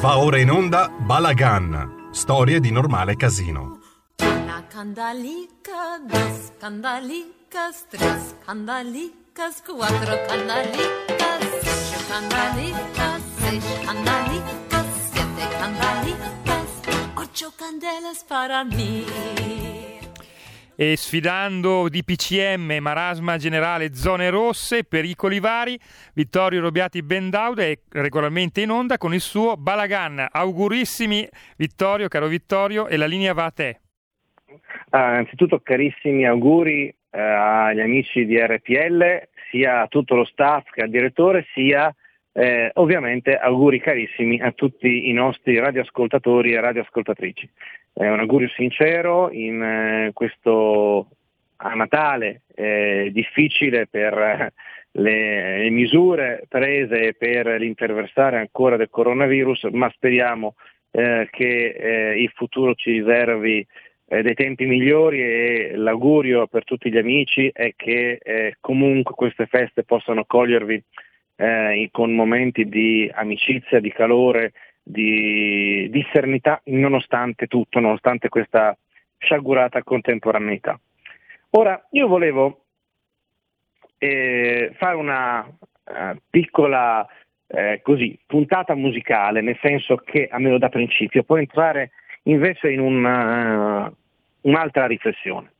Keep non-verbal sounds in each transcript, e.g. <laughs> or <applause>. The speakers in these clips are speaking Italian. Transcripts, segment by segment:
Va ora in onda Balagan, storie di normale casino. Candalica, dos candalicas, tres candalicas, cuatro candalicas, cinco candalicas, seis candalicas, siete candalicas, ocho candelas para mí e sfidando DPCM, marasma generale, zone rosse, pericoli vari, Vittorio Robiati Bendauda è regolarmente in onda con il suo Balagan. Augurissimi Vittorio, caro Vittorio, e la linea va a te. Ah, innanzitutto carissimi auguri eh, agli amici di RPL, sia a tutto lo staff che al direttore, sia eh, ovviamente auguri carissimi a tutti i nostri radioascoltatori e radioascoltatrici. È un augurio sincero in eh, questo a Natale eh, difficile per eh, le, le, misure prese per l'interversare ancora del coronavirus, ma speriamo eh, che eh, il futuro ci riservi eh, dei tempi migliori e l'augurio per tutti gli amici è che eh, comunque queste feste possano cogliervi con momenti di amicizia, di calore, di, di serenità nonostante tutto, nonostante questa sciagurata contemporaneità. Ora, io volevo eh, fare una uh, piccola eh, così, puntata musicale, nel senso che, almeno da principio, può entrare invece in una, uh, un'altra riflessione.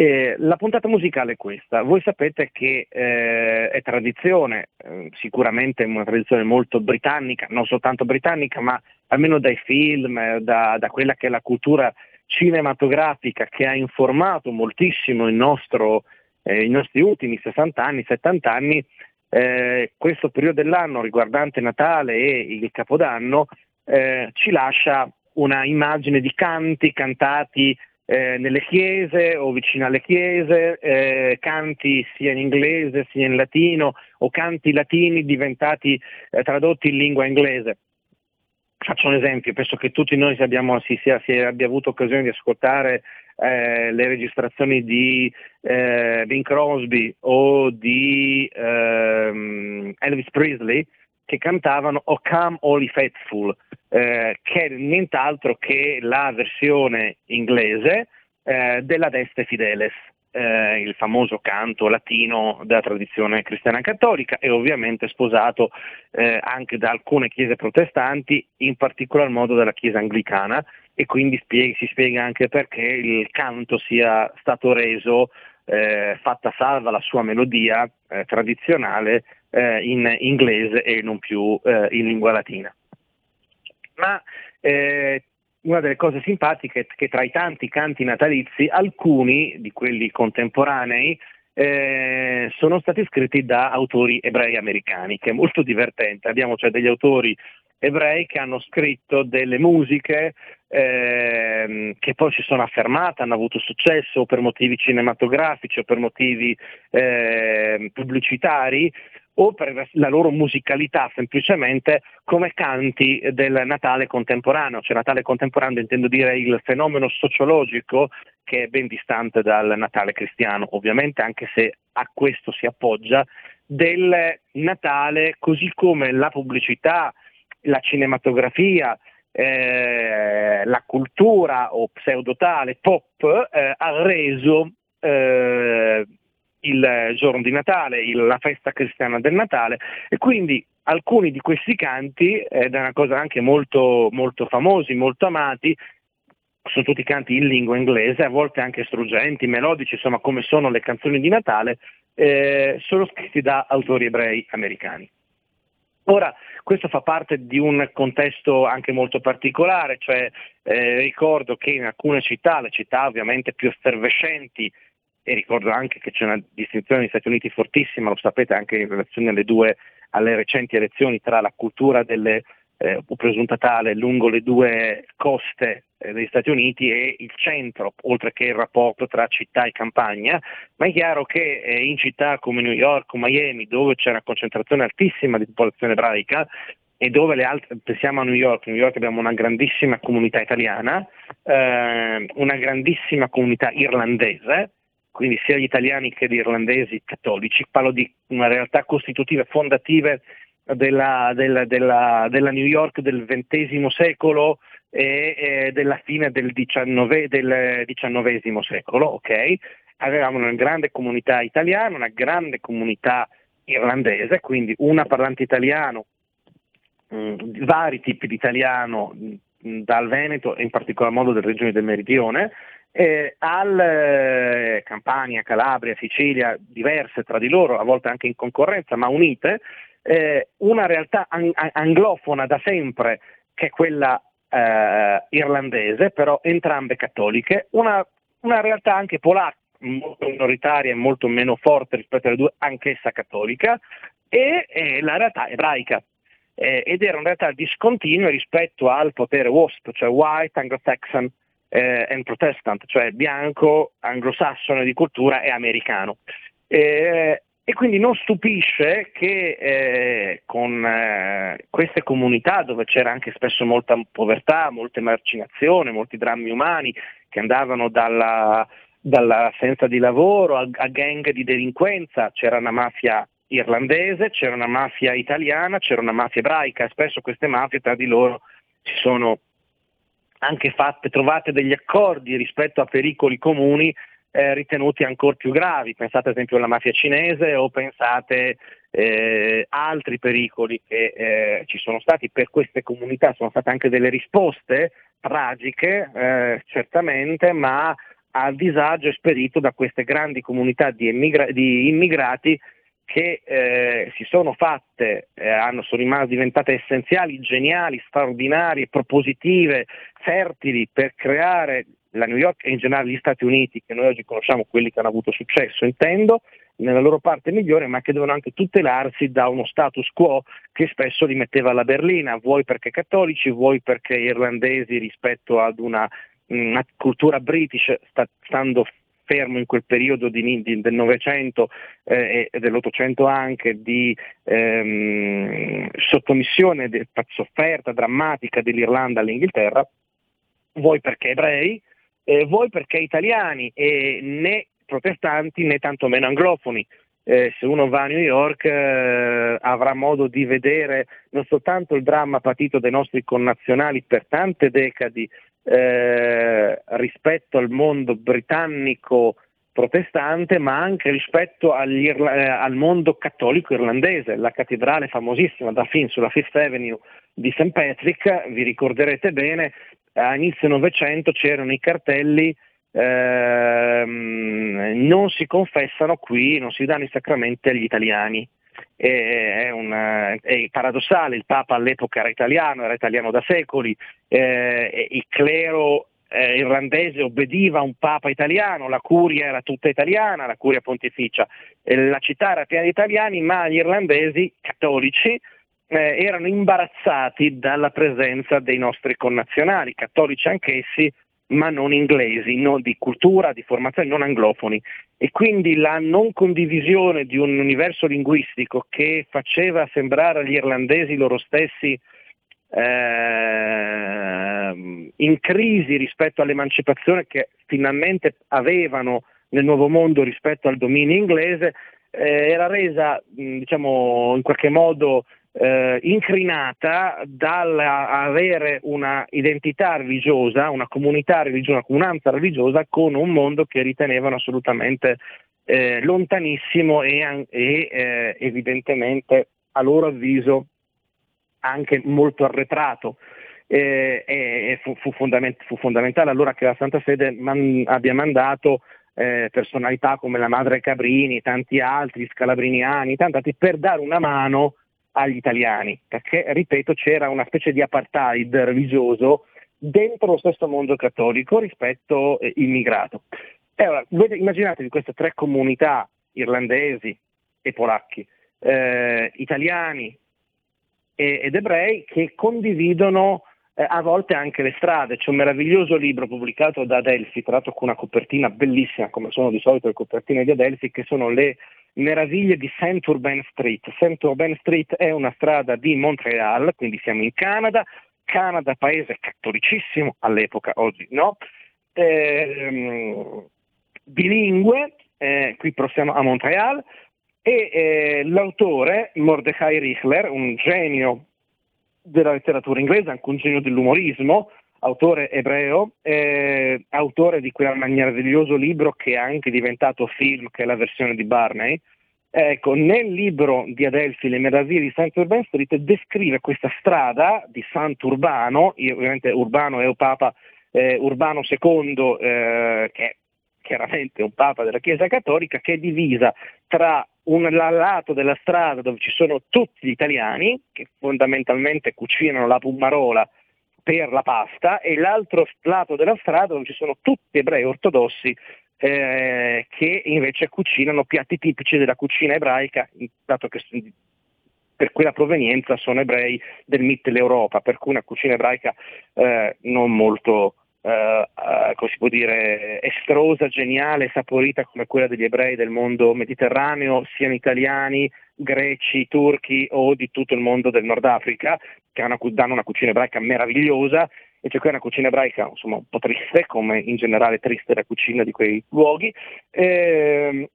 Eh, la puntata musicale è questa. Voi sapete che eh, è tradizione, eh, sicuramente una tradizione molto britannica, non soltanto britannica, ma almeno dai film, da, da, quella che è la cultura cinematografica che ha informato moltissimo nostro, eh, i nostri ultimi 60 anni, 70 anni, eh, questo periodo dell'anno riguardante Natale e il Capodanno eh, ci lascia una immagine di canti cantati eh, nelle chiese o vicino alle chiese, eh, canti sia in inglese sia in latino o canti latini diventati eh, tradotti in lingua inglese. Faccio un esempio, penso che tutti noi abbiamo, si, sia, si abbia avuto occasione di ascoltare eh, le registrazioni di eh, Bing Crosby o di ehm, Elvis Presley che cantavano O Come All i Faithful, eh, che è nient'altro che la versione inglese eh, della Deste Fideles, eh, il famoso canto latino della tradizione cristiana cattolica e ovviamente sposato eh, anche da alcune chiese protestanti, in particolar modo dalla chiesa anglicana e quindi spiega, si spiega anche perché il canto sia stato reso eh, fatta salva la sua melodia eh, tradizionale eh, in inglese e non più eh, in lingua latina ma eh, una delle cose simpatiche è che tra i tanti canti natalizi, alcuni di quelli contemporanei eh, sono stati scritti da autori ebrei americani, che è molto divertente. Abbiamo cioè degli autori ebrei che hanno scritto delle musiche eh, che poi si sono affermate, hanno avuto successo per motivi cinematografici o per motivi eh, pubblicitari o per la loro musicalità semplicemente come canti del Natale contemporaneo, cioè Natale contemporaneo intendo dire il fenomeno sociologico che è ben distante dal Natale cristiano, ovviamente anche se a questo si appoggia, del Natale così come la pubblicità, la cinematografia, eh, la cultura o pseudotale pop eh, ha reso eh, il giorno di Natale, il, la festa cristiana del Natale e quindi alcuni di questi canti, ed è una cosa anche molto, molto famosi, molto amati, sono tutti canti in lingua inglese, a volte anche struggenti, melodici, insomma come sono le canzoni di Natale, eh, sono scritti da autori ebrei americani. Ora, questo fa parte di un contesto anche molto particolare, cioè eh, ricordo che in alcune città, le città ovviamente più effervescenti e ricordo anche che c'è una distinzione negli Stati Uniti fortissima, lo sapete anche in relazione alle, due, alle recenti elezioni tra la cultura delle eh, presunta tale lungo le due coste eh, degli Stati Uniti e il centro, oltre che il rapporto tra città e campagna, ma è chiaro che eh, in città come New York o Miami, dove c'è una concentrazione altissima di popolazione ebraica, e dove le altre, pensiamo a New York, New York abbiamo una grandissima comunità italiana, eh, una grandissima comunità irlandese, quindi sia gli italiani che gli irlandesi cattolici, parlo di una realtà costitutive fondative della, della, della, della New York del XX secolo e, e della fine del XIX, del secolo, ok? Avevamo una grande comunità italiana, una grande comunità irlandese, quindi una parlante italiano, mh, mm, vari tipi di italiano mh, mm, dal Veneto e in particolar modo delle regioni del Meridione, eh, al eh, Campania, Calabria, Sicilia, diverse tra di loro, a volte anche in concorrenza, ma unite, eh, una realtà an- anglofona da sempre che è quella eh, irlandese, però entrambe cattoliche, una, una realtà anche polacca, molto minoritaria e molto meno forte rispetto alle due, anch'essa cattolica, e, e la realtà ebraica. Eh, ed era una realtà discontinua rispetto al potere WASP, cioè White, Anglo-Saxon eh, and Protestant, cioè bianco, anglosassone di cultura e americano. Eh, e quindi non stupisce che eh, con eh, queste comunità dove c'era anche spesso molta povertà, molta emarginazione, molti drammi umani che andavano dalla, dall'assenza di lavoro a, a gang di delinquenza, c'era una mafia irlandese, c'era una mafia italiana, c'era una mafia ebraica e spesso queste mafie tra di loro si sono anche fatte, trovate degli accordi rispetto a pericoli comuni eh, ritenuti ancora più gravi, pensate ad esempio alla mafia cinese o pensate eh, altri pericoli che eh, ci sono stati. Per queste comunità, sono state anche delle risposte tragiche eh, certamente, ma al disagio esperito da queste grandi comunità di, emigra- di immigrati che eh, si sono fatte, eh, hanno, sono rimaste diventate essenziali, geniali, straordinarie, propositive, fertili per creare la New York e in generale gli Stati Uniti, che noi oggi conosciamo quelli che hanno avuto successo, intendo, nella loro parte migliore, ma che devono anche tutelarsi da uno status quo che spesso li metteva alla berlina, vuoi perché cattolici, vuoi perché irlandesi rispetto ad una, una cultura british, sta, stando fermo in quel periodo di, di, del Novecento eh, e dell'Ottocento anche di ehm, sottomissione, di, sofferta drammatica dell'Irlanda all'Inghilterra, vuoi perché ebrei, eh, voi perché italiani e né protestanti né tantomeno anglofoni. Eh, se uno va a New York eh, avrà modo di vedere non soltanto il dramma patito dai nostri connazionali per tante decadi eh, rispetto al mondo britannico protestante, ma anche rispetto eh, al mondo cattolico irlandese. La cattedrale famosissima da Finn sulla Fifth Avenue di St. Patrick, vi ricorderete bene, a inizio Novecento c'erano i cartelli ehm, non si confessano qui, non si danno i sacramenti agli italiani. È, una, è, paradossale, il Papa all'epoca era italiano, era italiano da secoli, eh, il clero eh, irlandese obbediva a un Papa italiano, la curia era tutta italiana, la curia pontificia, eh, la città era piena di italiani, ma gli irlandesi cattolici eh, erano imbarazzati dalla presenza dei nostri connazionali, cattolici anch'essi, ma non inglesi, non di cultura, di formazione, non anglofoni. E quindi la non condivisione di un universo linguistico che faceva sembrare agli irlandesi loro stessi eh, in crisi rispetto all'emancipazione che finalmente avevano nel nuovo mondo rispetto al dominio inglese, eh, era resa diciamo, in qualche modo eh, incrinata dall'avere una identità religiosa, una comunità religiosa, una comunanza religiosa con un mondo che ritenevano assolutamente eh, lontanissimo e, e eh, evidentemente a loro avviso anche molto arretrato. Eh, fu, fu, fondament- fu, fondamentale allora che la Santa Sede man- abbia mandato eh, personalità come la madre Cabrini, tanti altri scalabriniani, tanti, per dare una mano agli italiani, perché, ripeto, c'era una specie di apartheid religioso dentro lo stesso mondo cattolico rispetto eh, immigrato. E ora, immaginatevi queste tre comunità irlandesi e polacchi, eh, italiani e, ed ebrei che condividono eh, a volte anche le strade. C'è un meraviglioso libro pubblicato da Adelphi, tra l'altro con una copertina bellissima, come sono di solito le copertine di Adelphi, che sono le meraviglie di Saint Urbain Street. Saint Urbain Street è una strada di Montreal, quindi siamo in Canada, Canada paese cattolicissimo all'epoca, oggi no, ehm, bilingue, eh, qui siamo a Montreal, e eh, l'autore, Mordecai Richler, un genio della letteratura inglese, anche un genio dell'umorismo, autore ebreo, eh, autore di quel meraviglioso libro che è anche diventato film, che è la versione di Barney. Ecco, nel libro di Adelphi, Le meraviglie di Saint-Urbain Street, descrive questa strada di Sant'Urbano, ovviamente Urbano è un papa eh, Urbano II, eh, che è chiaramente un papa della Chiesa Cattolica, che è divisa tra un lato della strada dove ci sono tutti gli italiani, che fondamentalmente cucinano la pummarola per la pasta, e l'altro lato della strada dove ci sono tutti ebrei ortodossi eh, che invece cucinano piatti tipici della cucina ebraica, dato che per quella provenienza sono ebrei del Mitteleuropa, per cui una cucina ebraica eh, non molto eh, come si può dire, estrosa, geniale, saporita come quella degli ebrei del mondo mediterraneo, siano italiani, greci, turchi o di tutto il mondo del Nord Africa, che una, danno una cucina ebraica meravigliosa, e c'è qui una cucina ebraica insomma, un po' triste, come in generale triste la cucina di quei luoghi, eh,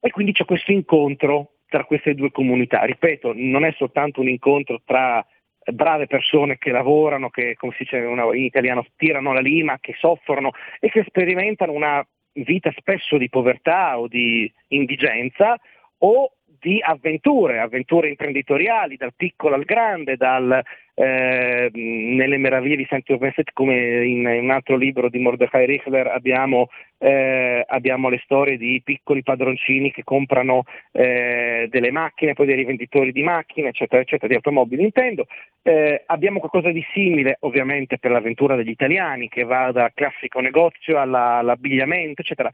e quindi c'è questo incontro tra queste due comunità. Ripeto, non è soltanto un incontro tra brave persone che lavorano, che come si dice in italiano tirano la lima, che soffrono e che sperimentano una vita spesso di povertà o di indigenza o di avventure, avventure imprenditoriali, dal piccolo al grande, dal, eh, nelle meraviglie di Santi Openset, come in, in, un altro libro di Mordecai Richler abbiamo, eh, abbiamo, le storie di piccoli padroncini che comprano eh, delle macchine, poi dei rivenditori di macchine, eccetera, eccetera, di automobili intendo. Eh, abbiamo qualcosa di simile ovviamente per l'avventura degli italiani, che va dal classico negozio alla, all'abbigliamento, eccetera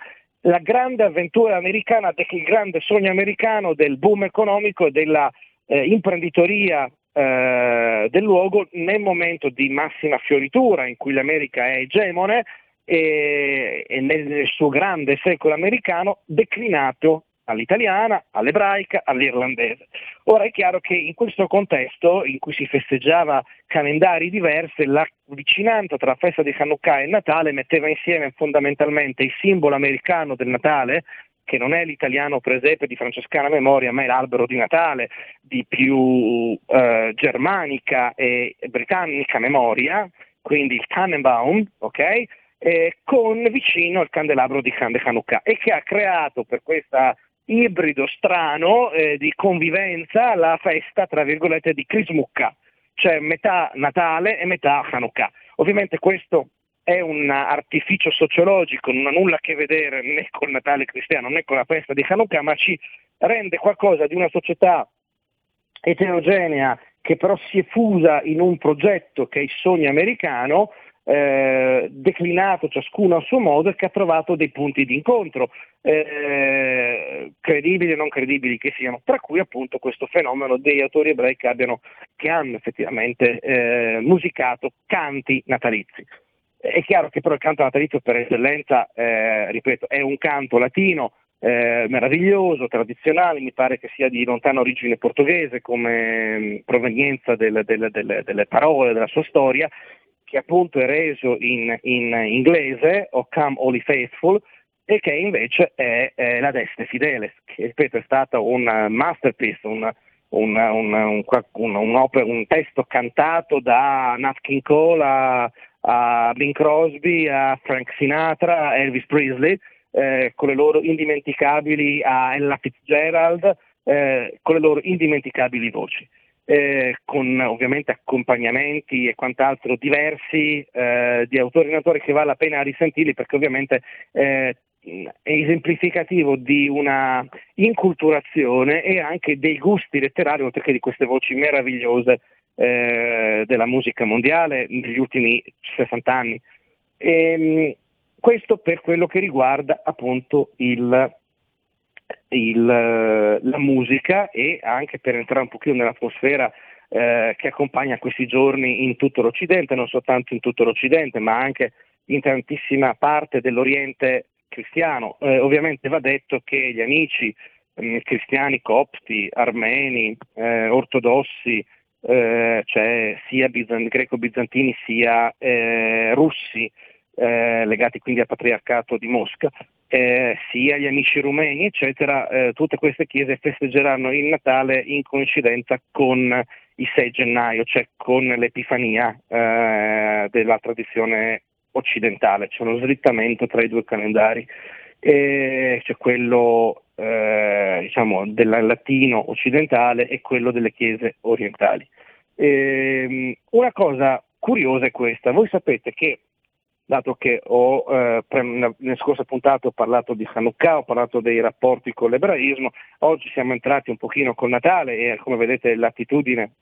la grande avventura americana, il grande sogno americano del boom economico e della eh, imprenditoria eh, del luogo nel momento di massima fioritura in cui l'America è egemone e, e nel suo grande secolo americano declinato all'italiana, all'ebraica, all'irlandese. Ora è chiaro che in questo contesto in cui si festeggiava calendari diversi, la vicinanza tra la festa di Hanukkah e Natale metteva insieme fondamentalmente il simbolo americano del Natale, che non è l'italiano presepe di francescana memoria, ma è l'albero di Natale di più eh, germanica e britannica memoria, quindi il Tannenbaum, ok? Eh, con vicino il candelabro di Hanukkah e che ha creato per questa ibrido strano eh, di convivenza la festa, tra virgolette, di Krismukka, cioè metà Natale e metà Hanukkah. Ovviamente questo è un artificio sociologico, non ha nulla a che vedere né con il Natale cristiano né con la festa di Hanukkah, ma ci rende qualcosa di una società eterogenea che però si è fusa in un progetto che è il sogno americano, eh, declinato ciascuno a suo modo e che ha trovato dei punti di incontro, eh, credibili e non credibili che siano, tra cui appunto questo fenomeno degli autori ebrei che, abbiano, che hanno effettivamente eh, musicato canti natalizi. È chiaro che però il canto natalizio per eccellenza, eh, ripeto, è un canto latino, eh, meraviglioso, tradizionale, mi pare che sia di lontana origine portoghese come mh, provenienza del, del, del, delle parole, della sua storia, che appunto è reso in, in inglese, O Come Holy Faithful, e che invece è, è La Deste Fideles, che ripeto è stata un masterpiece, un, un, un, un, testo cantato da Nat King Cole a, a Bing Crosby, a Frank Sinatra, a Elvis Presley, eh, con le loro indimenticabili a Ella Fitzgerald, eh, con le loro indimenticabili voci eh, con ovviamente accompagnamenti e quant'altro diversi eh, di autori e autori che vale la pena risentirli perché ovviamente eh, è esemplificativo di una inculturazione e anche dei gusti letterari oltre che di queste voci meravigliose eh, della musica mondiale negli ultimi 60 anni. E, ehm, questo per quello che riguarda appunto il, il, la musica e anche per entrare un pochino nell'atmosfera eh, che accompagna questi giorni in tutto l'Occidente, non soltanto in tutto l'Occidente, ma anche in tantissima parte dell'Oriente cristiano. Eh, ovviamente va detto che gli amici eh, cristiani copti, armeni, eh, ortodossi, eh, cioè sia bizan- greco-bizantini sia eh, russi, legati quindi al patriarcato di Mosca, eh, sia gli amici rumeni, eccetera, eh, tutte queste chiese festeggeranno il Natale in coincidenza con il 6 gennaio, cioè con l'Epifania eh, della tradizione occidentale, c'è uno slittamento tra i due calendari, e c'è quello eh, diciamo, del latino occidentale e quello delle chiese orientali. Ehm, una cosa curiosa è questa, voi sapete che dato che ho, eh, nella scorsa puntata ho parlato di Hanukkah, ho parlato dei rapporti con l'ebraismo, oggi siamo entrati un pochino col Natale e come vedete l'attitudine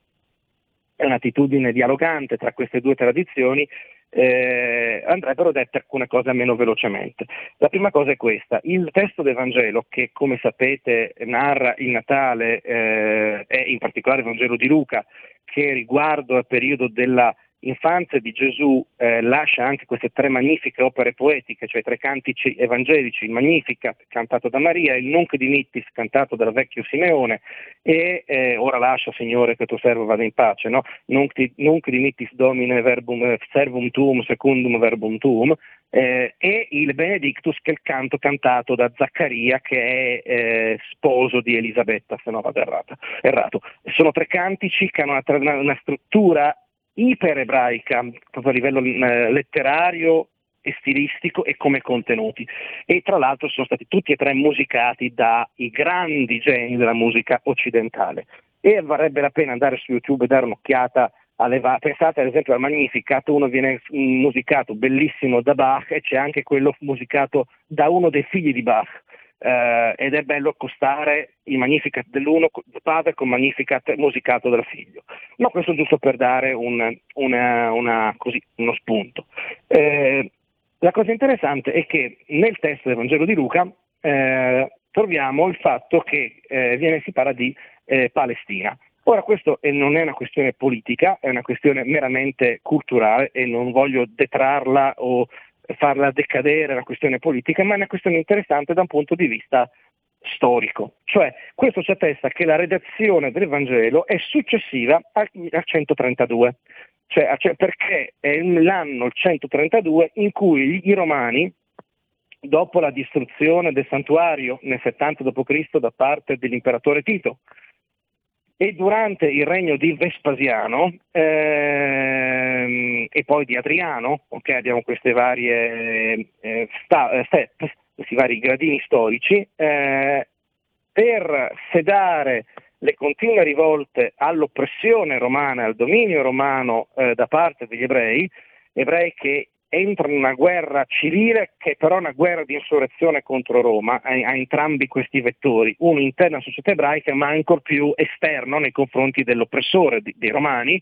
è un'attitudine dialogante tra queste due tradizioni, eh, andrebbero dette alcune cose meno velocemente. La prima cosa è questa, il testo del Vangelo che come sapete narra il Natale eh, in particolare il Vangelo di Luca che riguardo al periodo della infanzia di Gesù eh, lascia anche queste tre magnifiche opere poetiche, cioè tre cantici evangelici, il Magnificat cantato da Maria, il Nunc Dimittis cantato dal vecchio Simeone e eh, ora lascia Signore che tuo servo vada in pace, no? Nunc, nunc Dimittis Domine verbum, eh, servum tuum secundum verbum tuum eh, e il Benedictus che è il canto cantato da Zaccaria che è eh, sposo di Elisabetta, se no vado errato. errato. Sono tre cantici che hanno una, una struttura iperebraica, proprio a livello eh, letterario e stilistico e come contenuti. E tra l'altro sono stati tutti e tre musicati dai grandi geni della musica occidentale. E varrebbe la pena andare su YouTube e dare un'occhiata alle va- pensate ad esempio al Magnificat, uno viene musicato bellissimo da Bach e c'è anche quello musicato da uno dei figli di Bach eh, ed è bello accostare il Magnificat dell'uno del padre con Magnificat musicato dal figlio. Ma questo giusto per dare un, una, una, così, uno spunto. Eh, la cosa interessante è che nel testo del Vangelo di Luca eh, troviamo il fatto che eh, viene, si parla di eh, Palestina. Ora questo non è una questione politica, è una questione meramente culturale e non voglio detrarla o farla decadere la questione politica, ma è una questione interessante da un punto di vista storico. Cioè, questo ci attesta che la redazione del Vangelo è successiva al, 132, cioè, perché è l'anno 132 in cui i romani, dopo la distruzione del santuario nel 70 d.C. da parte dell'imperatore Tito, e durante il regno di Vespasiano ehm, e poi di Adriano, okay, abbiamo queste varie eh, sta, eh, step, questi vari gradini storici, eh, per sedare le continue rivolte all'oppressione romana, al dominio romano eh, da parte degli ebrei, ebrei che entra in una guerra civile che però è una guerra di insurrezione contro Roma, ha, ha entrambi questi vettori, uno interno alla società ebraica ma ancora più esterno nei confronti dell'oppressore di, dei romani,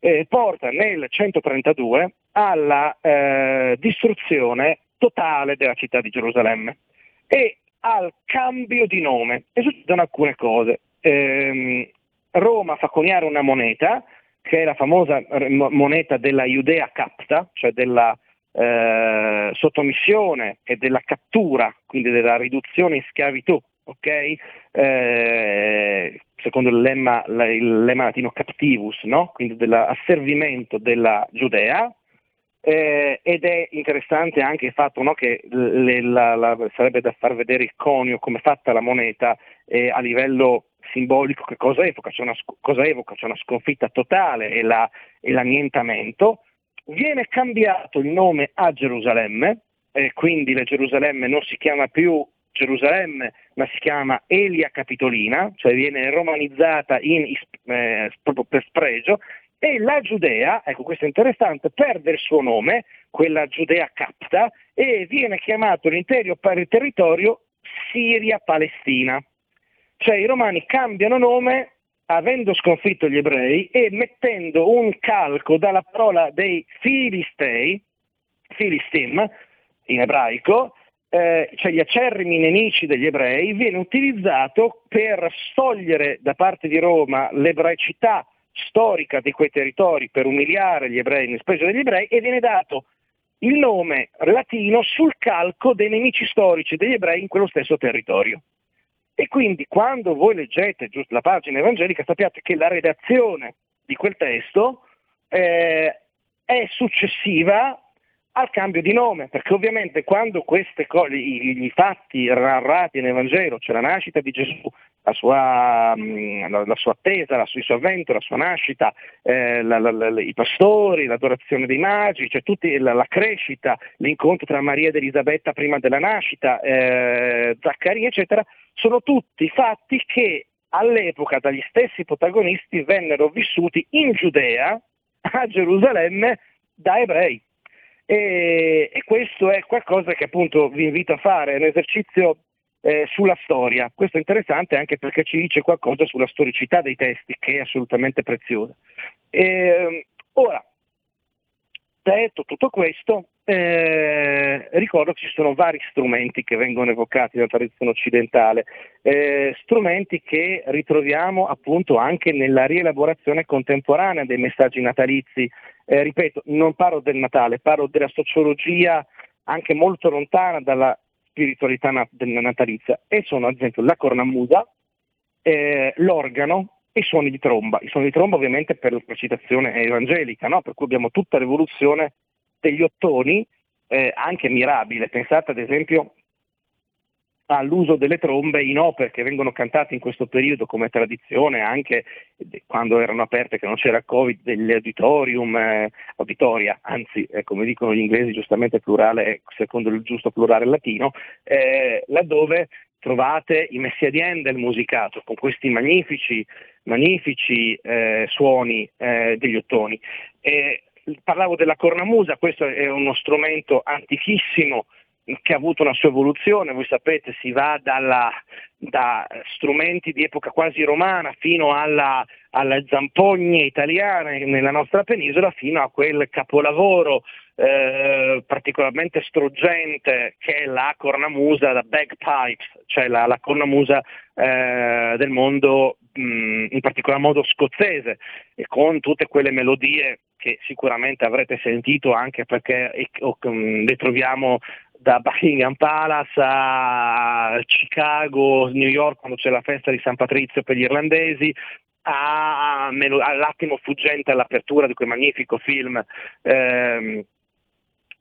eh, porta nel 132 alla eh, distruzione totale della città di Gerusalemme e al cambio di nome. E succedono alcune cose. Eh, Roma fa coniare una moneta che è la famosa moneta della Judea capta, cioè della eh, sottomissione e della cattura, quindi della riduzione in schiavitù, okay? eh, secondo il lemma, il lemma, latino captivus, no? quindi dell'asservimento della Giudea, eh, ed è interessante anche il fatto no, che le, la, la, sarebbe da far vedere il conio come è fatta la moneta eh, a livello simbolico che cosa evoca? C'è una, cosa evoca? C'è una sconfitta totale e, la, e l'annientamento. Viene cambiato il nome a Gerusalemme, e quindi la Gerusalemme non si chiama più Gerusalemme, ma si chiama Elia Capitolina, cioè viene romanizzata in, eh, per spregio, e la Giudea, ecco questo è interessante, perde il suo nome, quella Giudea capta, e viene chiamato l'intero territorio Siria-Palestina. Cioè i romani cambiano nome avendo sconfitto gli ebrei e mettendo un calco dalla parola dei filistei, filistim in ebraico, eh, cioè gli acerrimi nemici degli ebrei, viene utilizzato per stogliere da parte di Roma l'ebraicità storica di quei territori, per umiliare gli ebrei nel spregio degli ebrei e viene dato il nome latino sul calco dei nemici storici degli ebrei in quello stesso territorio. E quindi quando voi leggete la pagina evangelica sappiate che la redazione di quel testo eh, è successiva al cambio di nome, perché ovviamente quando queste cose, i, i, fatti narrati nel Vangelo, cioè la nascita di Gesù, la sua, mm, la, la sua attesa, la, il suo avvento, la sua nascita, eh, la, i pastori, l'adorazione dei magi, cioè tutti, la, crescita, l'incontro tra Maria ed Elisabetta prima della nascita, eh, Zaccaria, eccetera, sono tutti fatti che all'epoca dagli stessi protagonisti vennero vissuti in Giudea, a Gerusalemme, da ebrei. E, e, questo è qualcosa che appunto vi invito a fare, un esercizio eh, sulla storia. Questo è interessante anche perché ci dice qualcosa sulla storicità dei testi, che è assolutamente preziosa. E, ora, detto tutto questo, eh, ricordo che ci sono vari strumenti che vengono evocati nella tradizione occidentale, eh, strumenti che ritroviamo appunto anche nella rielaborazione contemporanea dei messaggi natalizi. Eh, ripeto, non parlo del Natale, parlo della sociologia anche molto lontana dalla spiritualità nat- natalizia e sono ad esempio la cornamusa, eh, l'organo, i suoni di tromba. I suoni di tromba ovviamente per la citazione evangelica, no? per cui abbiamo tutta l'evoluzione degli ottoni, eh, anche mirabile. Pensate ad esempio all'uso delle trombe in opere che vengono cantate in questo periodo come tradizione, anche quando erano aperte, che non c'era Covid, degli auditorium, eh, auditoria, anzi, eh, come dicono gli inglesi, giustamente plurale, secondo il giusto plurale latino, eh, laddove trovate i Messia di Handel musicato con questi magnifici, magnifici eh, suoni eh, degli ottoni. E parlavo della cornamusa, questo è uno strumento antichissimo che ha avuto una sua evoluzione, voi sapete si va dalla, da strumenti di epoca quasi romana fino alla, alle zampogne italiane nella nostra penisola fino a quel capolavoro eh, particolarmente struggente che è la cornamusa, la bagpipes, cioè la, la cornamusa eh, del mondo, in particolar modo scozzese, e con tutte quelle melodie che sicuramente avrete sentito anche perché le troviamo da <laughs> Buckingham Palace a Chicago, New York quando c'è la festa di San Patrizio per gli irlandesi, all'attimo fuggente all'apertura di quel magnifico film ehm,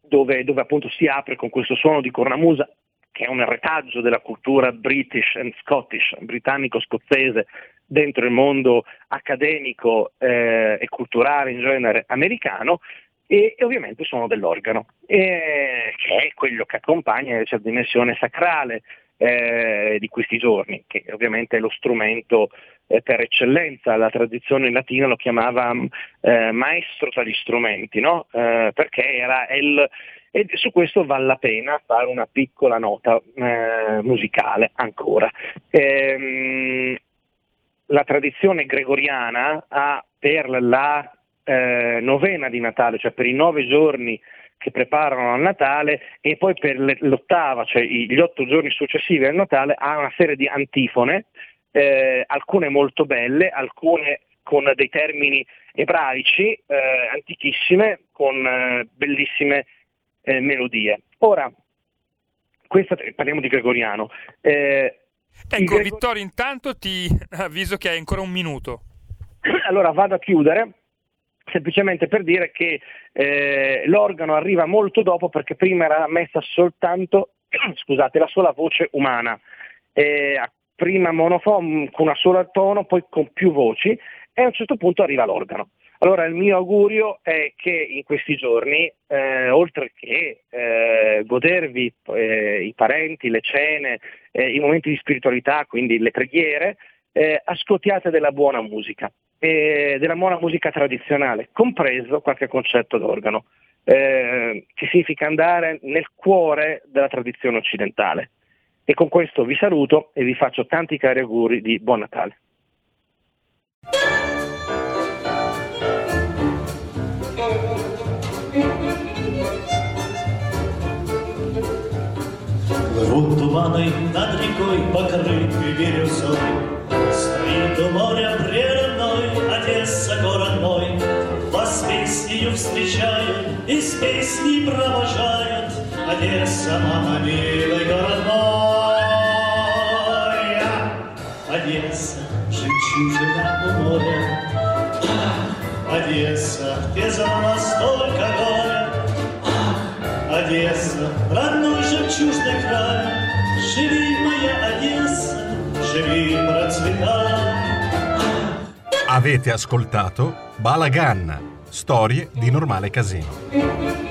dove, dove, appunto si apre con questo suono di cornamusa che è un retaggio della cultura british and scottish, britannico-scozzese dentro il mondo accademico eh, e culturale in genere americano e, e ovviamente suono dell'organo, eh, che è quello che accompagna la dimensione sacrale eh, di questi giorni, che ovviamente è lo strumento eh, per eccellenza, la tradizione latina lo chiamava eh, maestro tra gli strumenti, no? Eh, perché era il, e su questo vale la pena fare una piccola nota eh, musicale ancora. Ehm, la tradizione gregoriana ha per la eh, novena di Natale, cioè per i nove giorni che preparano al Natale e poi per l'ottava, cioè gli otto giorni successivi al Natale, ha una serie di antifone, eh, alcune molto belle, alcune con dei termini ebraici, eh, antichissime, con eh, bellissime eh, melodie. Ora, questa, parliamo di Gregoriano. Ecco. Vittorio, intanto ti avviso che hai ancora un minuto. <clears throat> Allora vado a chiudere semplicemente per dire che eh, l'organo arriva molto dopo perché prima era messa soltanto <clears throat> scusate, la sola voce umana, eh, prima monofono con una sola tono, poi con più voci e a un certo punto arriva l'organo. Allora il mio augurio è che in questi giorni, eh, oltre che eh, godervi eh, i parenti, le cene, eh, i momenti di spiritualità, quindi le preghiere, eh, ascoltiate della buona musica della buona musica tradizionale, compreso qualche concetto d'organo, eh, che significa andare nel cuore della tradizione occidentale. E con questo vi saluto e vi faccio tanti cari auguri di buon Natale. Плывут туманы над рекой, покрытые бирюзой. Стоит у моря Одесса, город мой, Вас песнею встречают и с песней провожают. Одесса, мама, милый город мой. Одесса, жемчужина у моря. Одесса, где за столько горя. Одесса, родной жемчужный край, живи, моя Одесса, живи, процветай. Avete ascoltato Balagan, storie di normale casino.